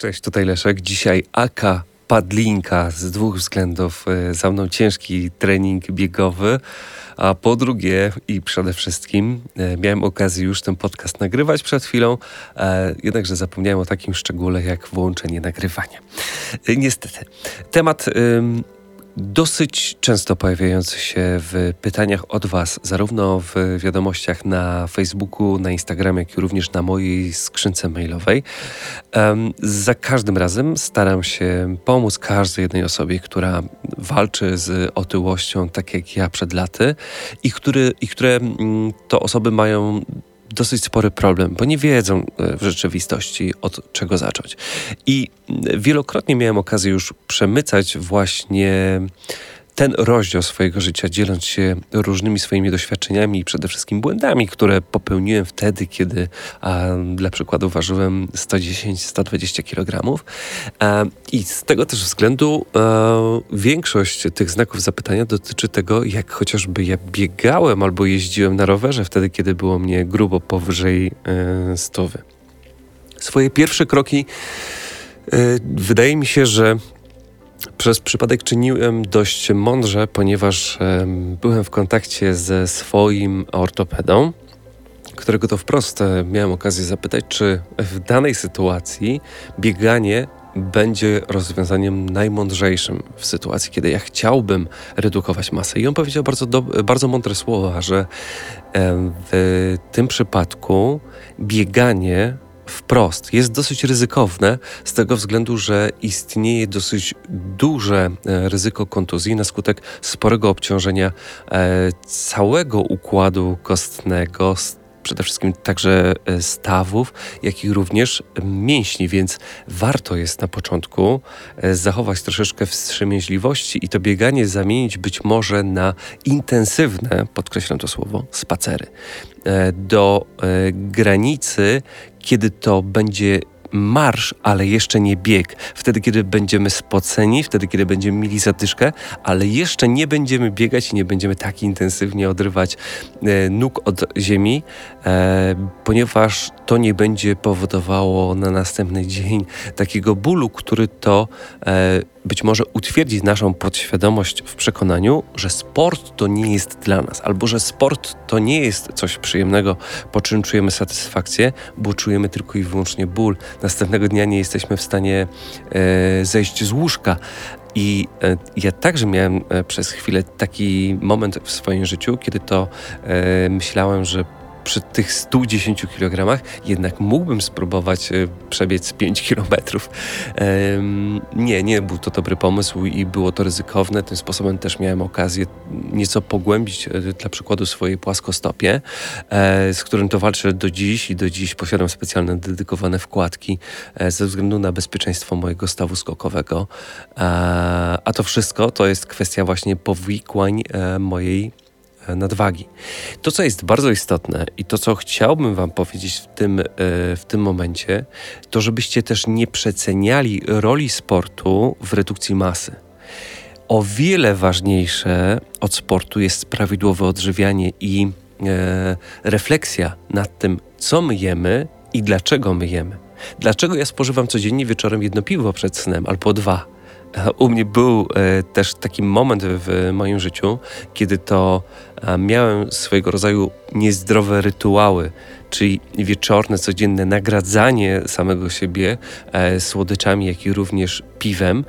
Cześć, tutaj Leszek. Dzisiaj Aka Padlinka z dwóch względów. E, za mną ciężki trening biegowy, a po drugie i przede wszystkim e, miałem okazję już ten podcast nagrywać przed chwilą, e, jednakże zapomniałem o takim szczególe jak włączenie nagrywania. Niestety. Temat dosyć często pojawiający się w pytaniach od Was, zarówno w wiadomościach na Facebooku, na Instagramie, jak i również na mojej skrzynce mailowej. Um, za każdym razem staram się pomóc każdej jednej osobie, która walczy z otyłością, tak jak ja przed laty, i, który, i które mm, to osoby mają dosyć spory problem, bo nie wiedzą e, w rzeczywistości od czego zacząć. I wielokrotnie miałem okazję już przemycać właśnie ten rozdział swojego życia, dzieląc się różnymi swoimi doświadczeniami i przede wszystkim błędami, które popełniłem wtedy, kiedy a, dla przykładu ważyłem 110-120 kg. A, I z tego też względu a, większość tych znaków zapytania dotyczy tego, jak chociażby ja biegałem albo jeździłem na rowerze wtedy, kiedy było mnie grubo powyżej e. Swoje pierwsze kroki e, wydaje mi się, że przez przypadek czyniłem dość mądrze, ponieważ byłem w kontakcie ze swoim ortopedą, którego to wprost e, miałem okazję zapytać, czy w danej sytuacji bieganie będzie rozwiązaniem najmądrzejszym w sytuacji, kiedy ja chciałbym redukować masę. I on powiedział bardzo, do, bardzo mądre słowa, że w tym przypadku bieganie wprost. Jest dosyć ryzykowne z tego względu, że istnieje dosyć duże e, ryzyko kontuzji na skutek sporego obciążenia e, całego układu kostnego, przede wszystkim także e, stawów, jak i również mięśni, więc warto jest na początku zachować troszeczkę wstrzemięźliwości i to bieganie zamienić być może na intensywne, podkreślam to słowo, spacery. Do granicy, kiedy to będzie marsz, ale jeszcze nie bieg. Wtedy, kiedy będziemy spoceni, wtedy, kiedy będziemy mieli zadyszkę, ale jeszcze nie będziemy biegać i nie będziemy tak intensywnie odrywać e, nóg od ziemi, e, ponieważ to nie będzie powodowało na następny dzień takiego bólu, który to e, być może utwierdzić naszą podświadomość w przekonaniu, że sport to nie jest dla nas, albo że sport to nie jest coś przyjemnego, po czym czujemy satysfakcję, bo czujemy tylko i wyłącznie ból. Następnego dnia nie jesteśmy w stanie e, zejść z łóżka. I e, ja także miałem e, przez chwilę taki moment w swoim życiu, kiedy to myślałem, że przy tych 110 kg jednak mógłbym spróbować e, przebiec 5 km. Nie, nie był to dobry pomysł i było to ryzykowne. Tym sposobem też miałem okazję nieco pogłębić e, dla przykładu swoje płaskostopie, e, z którym to walczę do dziś i do dziś posiadam specjalne dedykowane wkładki ze względu na bezpieczeństwo mojego stawu skokowego. A to wszystko to jest kwestia właśnie powikłań mojej E, nadwagi. To, co jest bardzo istotne i to, co chciałbym Wam powiedzieć w tym, e, w tym momencie, to żebyście też nie przeceniali roli sportu w redukcji masy. O wiele ważniejsze od sportu jest prawidłowe odżywianie i e, refleksja nad tym, co my jemy i dlaczego my jemy. Dlaczego ja spożywam codziennie wieczorem jedno piwo przed snem albo dwa? U mnie był e, też taki moment w moim życiu, kiedy to e, miałem swojego rodzaju niezdrowe rytuały, czyli wieczorne, codzienne nagradzanie samego siebie e, słodyczami, jak i również piwem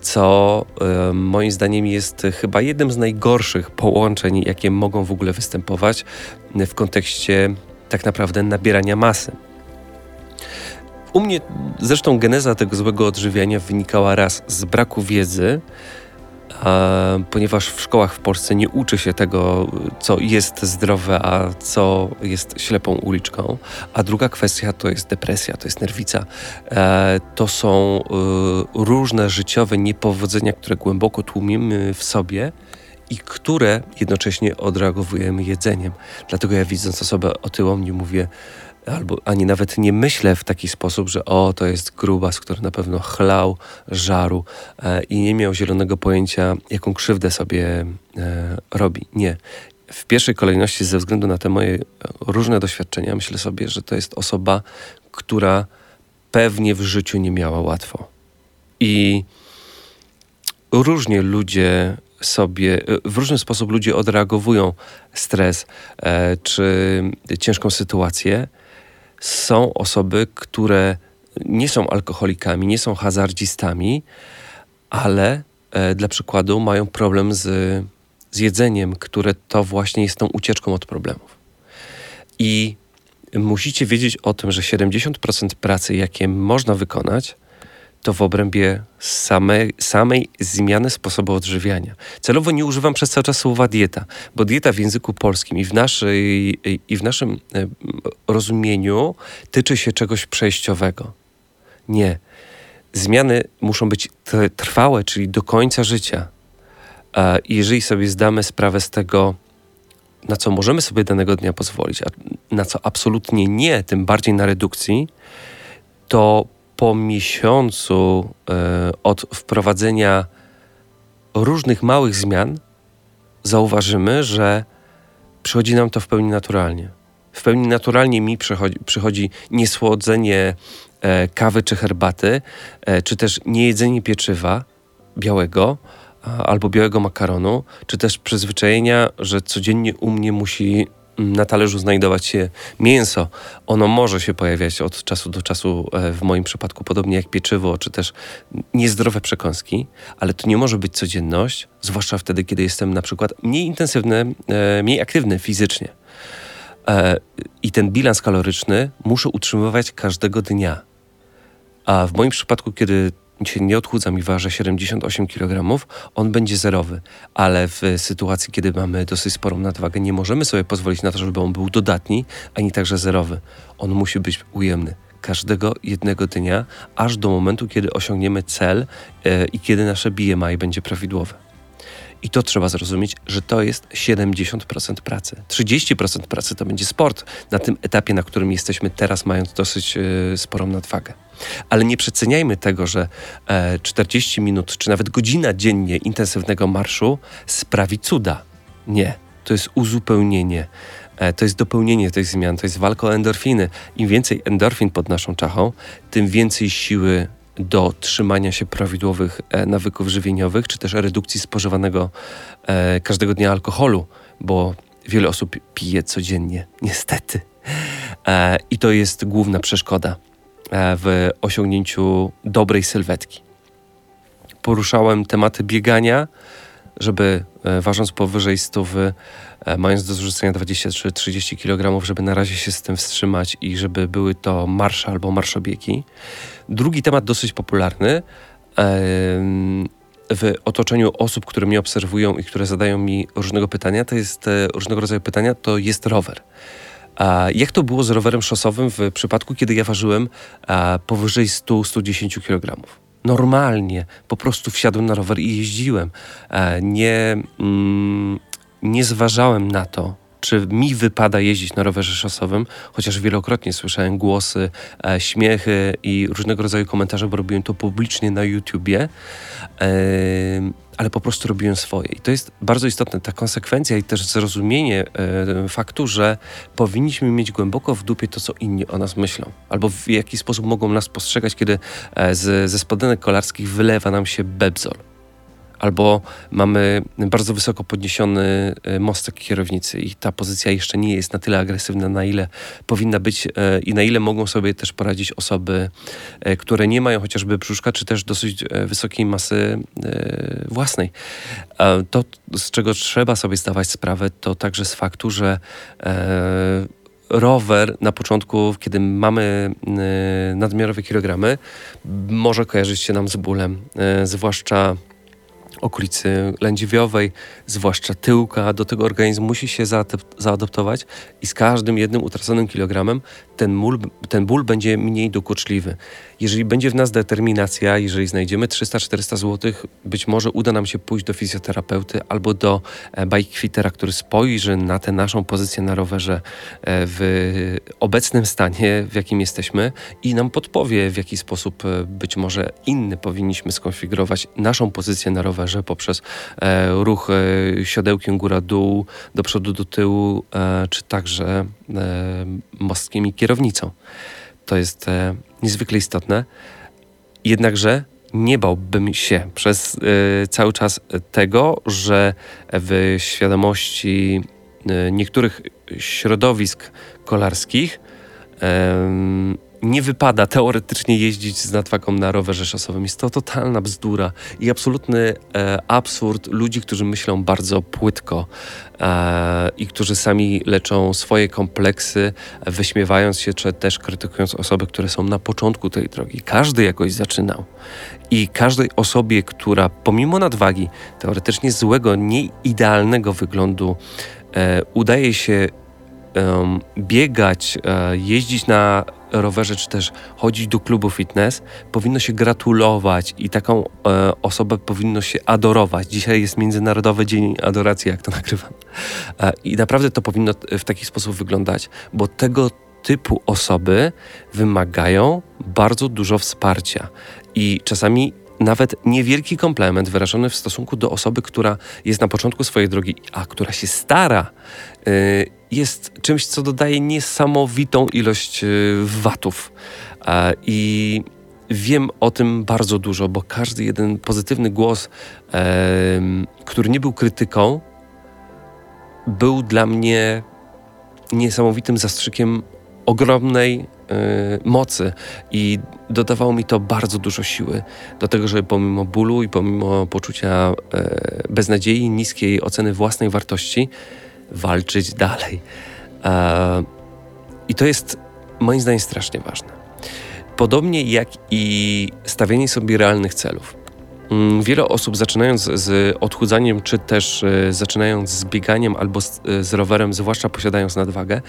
co y, moim zdaniem jest chyba jednym z najgorszych połączeń, jakie mogą w ogóle występować w kontekście tak naprawdę nabierania masy. U mnie zresztą geneza tego złego odżywiania wynikała raz z braku wiedzy, ponieważ w szkołach w Polsce nie uczy się tego, co jest zdrowe, a co jest ślepą uliczką. A druga kwestia to jest depresja, to jest nerwica. E, to są e, różne życiowe niepowodzenia, które głęboko tłumimy w sobie i które jednocześnie odreagowujemy jedzeniem. Dlatego ja widząc osobę otyłą nie mówię, albo ani nawet nie myślę w taki sposób, że o, to jest grubas, który na pewno chlał żaru e, i nie miał zielonego pojęcia, jaką krzywdę sobie e, robi. Nie. W pierwszej kolejności, ze względu na te moje różne doświadczenia, myślę sobie, że to jest osoba, która pewnie w życiu nie miała łatwo. I różnie ludzie sobie, w różny sposób ludzie odreagowują stres e, czy ciężką sytuację. Są osoby, które nie są alkoholikami, nie są hazardzistami, ale e, dla przykładu mają problem z, z jedzeniem, które to właśnie jest tą ucieczką od problemów. I musicie wiedzieć o tym, że 70% pracy, jakie można wykonać, to w obrębie samej, samej zmiany sposobu odżywiania. Celowo nie używam przez cały czas słowa dieta, bo dieta w języku polskim i w, naszej, i w naszym e, rozumieniu tyczy się czegoś przejściowego. Nie. Zmiany muszą być trwałe, czyli do końca życia. I jeżeli sobie zdamy sprawę z tego, na co możemy sobie danego dnia pozwolić, a na co absolutnie nie, tym bardziej na redukcji, to po miesiącu e, od wprowadzenia różnych małych zmian zauważymy, że przychodzi nam to w pełni naturalnie. W pełni naturalnie mi przychodzi, przychodzi niesłodzenie e, kawy czy herbaty, e, czy też niejedzenie pieczywa białego albo białego makaronu, czy też przyzwyczajenia, że codziennie u mnie musi na talerzu znajdować się mięso. Ono może się pojawiać od czasu do czasu, e, w moim przypadku, podobnie jak pieczywo, czy też niezdrowe przekąski, ale to nie może być codzienność, zwłaszcza wtedy, kiedy jestem na przykład mniej intensywny, e, mniej aktywny fizycznie. E, I ten bilans kaloryczny muszę utrzymywać każdego dnia. A w moim przypadku, kiedy się nie odchudzam i waży 78 kg, on będzie zerowy. Ale w sytuacji, kiedy mamy dosyć sporą nadwagę, nie możemy sobie pozwolić na to, żeby on był dodatni, ani także zerowy. On musi być ujemny każdego jednego dnia, aż do momentu, kiedy osiągniemy cel yy, i kiedy nasze BMI będzie prawidłowe. I to trzeba zrozumieć, że to jest 70% pracy. 30% pracy to będzie sport na tym etapie, na którym jesteśmy teraz, mając dosyć yy, sporą nadwagę. Ale nie przeceniajmy tego, że e, 40 minut czy nawet godzina dziennie intensywnego marszu sprawi cuda. Nie, to jest uzupełnienie. E, to jest dopełnienie tych zmian, to jest walka o endorfiny. Im więcej endorfin pod naszą czachą, tym więcej siły do trzymania się prawidłowych e, nawyków żywieniowych, czy też redukcji spożywanego e, każdego dnia alkoholu, bo wiele osób pije codziennie, niestety. E, I to jest główna przeszkoda E, w osiągnięciu dobrej sylwetki. Poruszałem tematy biegania, żeby e, ważąc powyżej stówy, e, mając do zrzucenia 23-30 kg, żeby na razie się z tym wstrzymać i żeby były to marsze albo marszobiegi. Drugi temat dosyć popularny w otoczeniu osób, które mnie obserwują i które zadają mi różnego pytania, to jest różnego rodzaju pytania, to jest rower. Jak to było z rowerem szosowym w przypadku, kiedy ja ważyłem powyżej 100-110 kg? Normalnie, po prostu wsiadłem na rower i jeździłem. Nie, mm, nie zważałem na to, czy mi wypada jeździć na rowerze szosowym, chociaż wielokrotnie słyszałem głosy, e, śmiechy i różnego rodzaju komentarze, bo robiłem to publicznie na YouTubie. Ale po prostu robiłem swoje. I to jest bardzo istotne, ta konsekwencja i też zrozumienie e, faktu, że powinniśmy mieć głęboko w dupie to, co inni o nas myślą, albo w jaki sposób mogą nas postrzegać, kiedy e, z, ze spodenek kolarskich wylewa nam się bebzol albo mamy bardzo wysoko podniesiony e, mostek kierownicy i ta pozycja jeszcze nie jest na tyle agresywna, na ile powinna być e, i na ile mogą sobie też poradzić osoby, e, które nie mają chociażby brzuszka, czy też dosyć wysokiej masy własnej. To, z czego trzeba sobie zdawać sprawę, to także z faktu, że rower na początku, kiedy mamy nadmiarowe kilogramy, może kojarzyć się nam z bólem, zwłaszcza okolicy lędźwiowej, zwłaszcza tyłka, do tego organizm musi się zaadaptować i z każdym jednym utraconym kilogramem ten, ból, ten ból będzie mniej dokuczliwy. Jeżeli będzie w nas determinacja, jeżeli znajdziemy 300-400 zł, być może uda nam się pójść do fizjoterapeuty albo do e, bikefittera, który spojrzy na tę naszą pozycję na rowerze e, w obecnym stanie, w jakim jesteśmy i nam podpowie, w jaki sposób e, być może inny powinniśmy skonfigurować naszą pozycję na rowerze poprzez ruch siodełkiem góra-dół, do przodu, do tyłu, czy także mostkiem i kierownicą. to jest e, niezwykle istotne. Jednakże nie bałbym się przez y, cały czas tego, że w świadomości y, niektórych środowisk kolarskich nie wypada teoretycznie jeździć z nadwagą na rowerze szosowym. Jest to totalna bzdura i absolutny e, absurd ludzi, którzy myślą bardzo płytko e, i którzy sami leczą swoje kompleksy, wyśmiewając się, czy też krytykując osoby, które są na początku tej drogi. Każdy jakoś zaczynał. I każdej osobie, która pomimo nadwagi, teoretycznie złego, nieidealnego wyglądu, e, udaje się biegać, e, jeździć na rowerze, czy też chodzić do klubu fitness, powinno się gratulować i taką e, osobę powinno się adorować. Dzisiaj jest Międzynarodowy Dzień Adoracji, jak to nagrywam. E, I naprawdę to powinno w taki sposób wyglądać, bo tego typu osoby wymagają bardzo dużo wsparcia i czasami nawet niewielki komplement wyrażony w stosunku do osoby, która jest na początku swojej drogi, a która się stara, y, jest czymś, co dodaje niesamowitą ilość y, watów. I wiem o tym bardzo dużo, bo każdy jeden pozytywny głos, który nie był krytyką, był dla mnie niesamowitym zastrzykiem ogromnej mocy i dodawało mi to bardzo dużo siły do tego, żeby pomimo bólu i pomimo poczucia y, beznadziei, niskiej oceny własnej wartości, walczyć dalej. E, I to jest moim zdaniem strasznie ważne. Podobnie jak i stawianie sobie realnych celów. Mm, wiele osób zaczynając z odchudzaniem, czy też e, zaczynając z bieganiem albo z, z rowerem, zwłaszcza posiadając nadwagę,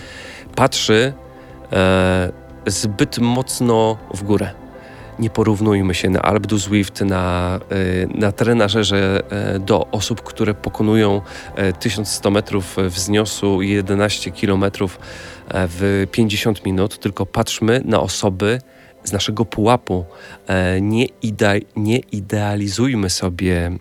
patrzy e, zbyt mocno w górę. Nie porównujmy się na Alp du Zwift, na, na trenażerze do osób, które pokonują 1100 metrów wzniosu i 11 kilometrów w 50 minut, tylko patrzmy na osoby z naszego pułapu. Nie, ide nie idealizujmy sobie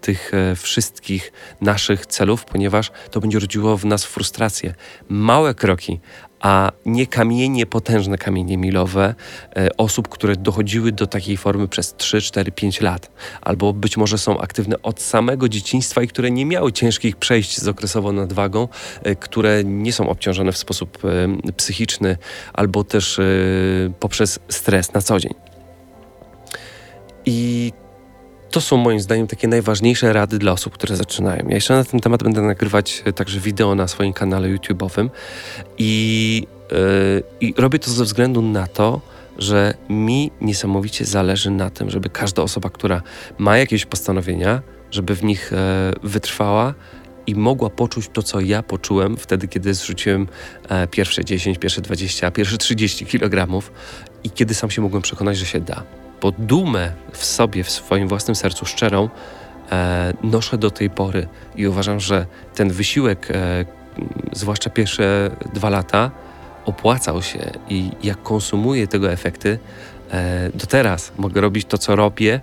tych wszystkich naszych celów, ponieważ to będzie rodziło w nas frustrację. Małe kroki, a nie kamienie, potężne kamienie milowe e, osób, które dochodziły do takiej formy przez 3, 4, 5 lat, albo być może są aktywne od samego dzieciństwa i które nie miały ciężkich przejść z okresową nadwagą, e, które nie są obciążone w sposób e, psychiczny, albo też poprzez stres na co dzień. I to są moim zdaniem takie najważniejsze rady dla osób, które zaczynają. Ja jeszcze na ten temat będę nagrywać e, także wideo na swoim kanale YouTube'owym i, yy, i robię to ze względu na to, że mi niesamowicie zależy na tym, żeby każda osoba, która ma jakieś postanowienia, żeby w nich e, wytrwała i mogła poczuć to, co ja poczułem wtedy, kiedy zrzuciłem e, pierwsze 10, pierwsze 20, pierwsze 30 kg i kiedy sam się mogłem przekonać, że się da bo dumę w sobie, w swoim własnym sercu szczerą e, noszę do tej pory i uważam, że ten wysiłek, e, zwłaszcza pierwsze dwa lata, opłacał się i jak konsumuję tego efekty, e, do teraz mogę robić to, co robię.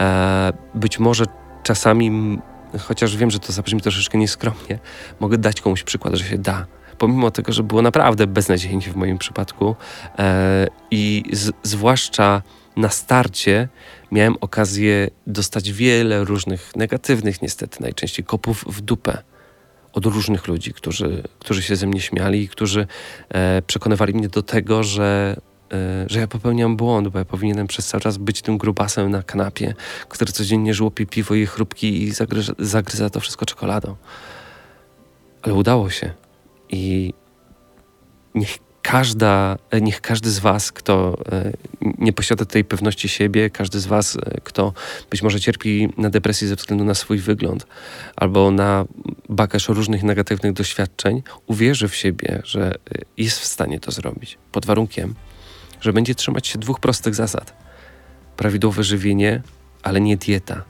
E, być może czasami, chociaż wiem, że to zabrzmi troszeczkę nieskromnie, mogę dać komuś przykład, że się da pomimo tego, że było naprawdę beznadziejnie w moim przypadku e, i z, zwłaszcza na starcie miałem okazję dostać wiele różnych negatywnych, niestety, najczęściej kopów w dupę od różnych ludzi, którzy, którzy się ze mnie śmiali i którzy e, przekonywali mnie do tego, że, e, że ja popełniam błąd, bo ja powinienem przez cały czas być tym grubasem na kanapie, który codziennie żłopie piwo i chrupki i zagryza, zagryza to wszystko czekoladą. Ale udało się. I niech każda, niech każdy z Was, kto e, nie posiada tej pewności siebie, każdy z Was, e, kto być może cierpi na depresję ze względu na swój wygląd albo na bagaż różnych negatywnych doświadczeń, uwierzy w siebie, że e, jest w stanie to zrobić. Pod warunkiem, że będzie trzymać się dwóch prostych zasad: prawidłowe żywienie, ale nie dieta.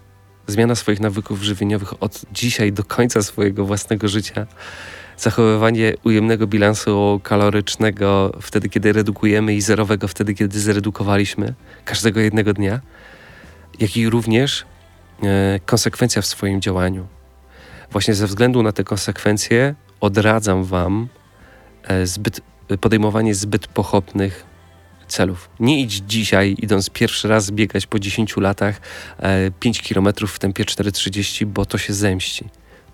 Zmiana swoich nawyków żywieniowych od dzisiaj do końca swojego własnego życia zachowywanie ujemnego bilansu kalorycznego wtedy, kiedy redukujemy i zerowego wtedy, kiedy zredukowaliśmy każdego jednego dnia, jak i również e, konsekwencja w swoim działaniu. Właśnie ze względu na te konsekwencje odradzam Wam e, zbyt podejmowanie zbyt pochopnych celów. Nie idź dzisiaj, idąc pierwszy raz biegać po 10 latach e, 5 km w tempie 4,30, bo to się zemści.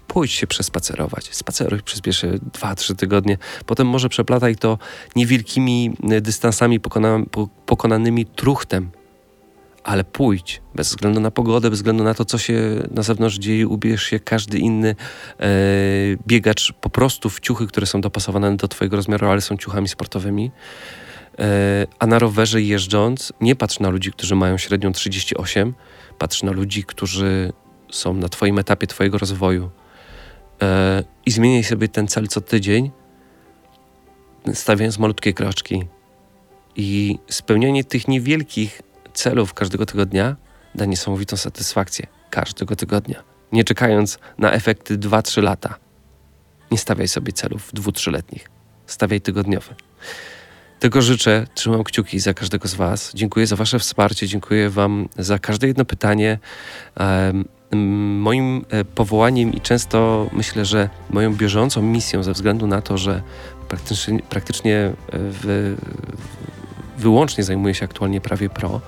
Pójdź się przespacerować. Spaceruj przez pierwsze 2-3 tygodnie. Potem może przeplataj to niewielkimi e, dystansami pokona, pokonanymi truchtem. Ale pójdź, bez względu na pogodę, bez względu na to, co się na zewnątrz dzieje, ubierz się każdy inny e, biegacz po prostu w ciuchy, które są dopasowane do Twojego rozmiaru, ale są ciuchami sportowymi. E, a na rowerze jeżdżąc, nie patrz na ludzi, którzy mają średnią 38, patrz na ludzi, którzy są na Twoim etapie Twojego rozwoju e, i zmieniaj sobie ten cel co tydzień, stawiając malutkie kroczki. I spełnianie tych niewielkich celów każdego tygodnia da niesamowitą satysfakcję każdego tygodnia. Nie czekając na efekty 2-3 lata. Nie stawiaj sobie celów dwu-trzyletnich. Stawiaj tygodniowe. Tego życzę, trzymam kciuki za każdego z Was. Dziękuję za Wasze wsparcie, dziękuję Wam za każde jedno pytanie. Moim e, powołaniem i często myślę, że moją bieżącą misją, ze względu na to, że praktycznie, praktycznie e, w, wyłącznie zajmuję się aktualnie prawie pro,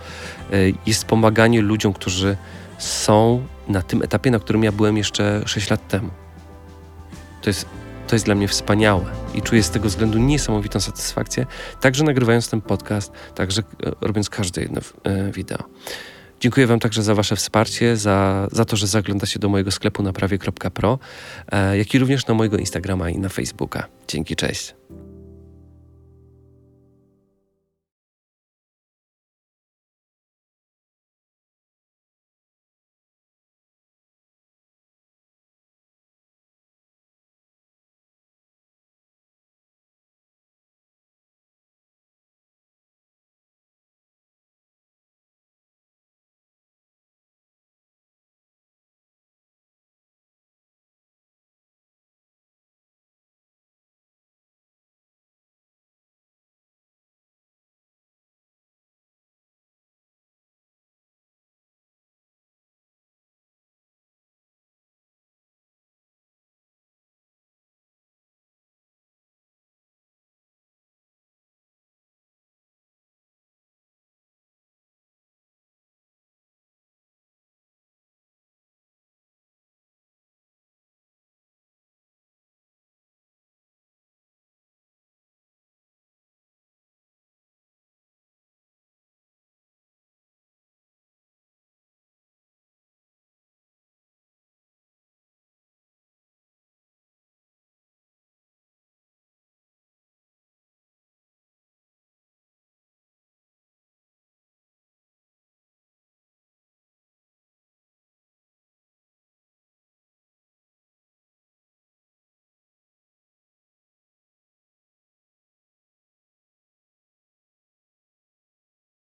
e, jest pomaganie ludziom, którzy są na tym etapie, na którym ja byłem jeszcze 6 lat temu. To jest to jest dla mnie wspaniałe i czuję z tego względu niesamowitą satysfakcję, także nagrywając ten podcast, także robiąc każde jedno wideo. Dziękuję Wam także za Wasze wsparcie, za, za to, że zaglądacie do mojego sklepu na prawie.pro, e, jak i również na mojego Instagrama i na Facebooka. Dzięki, cześć.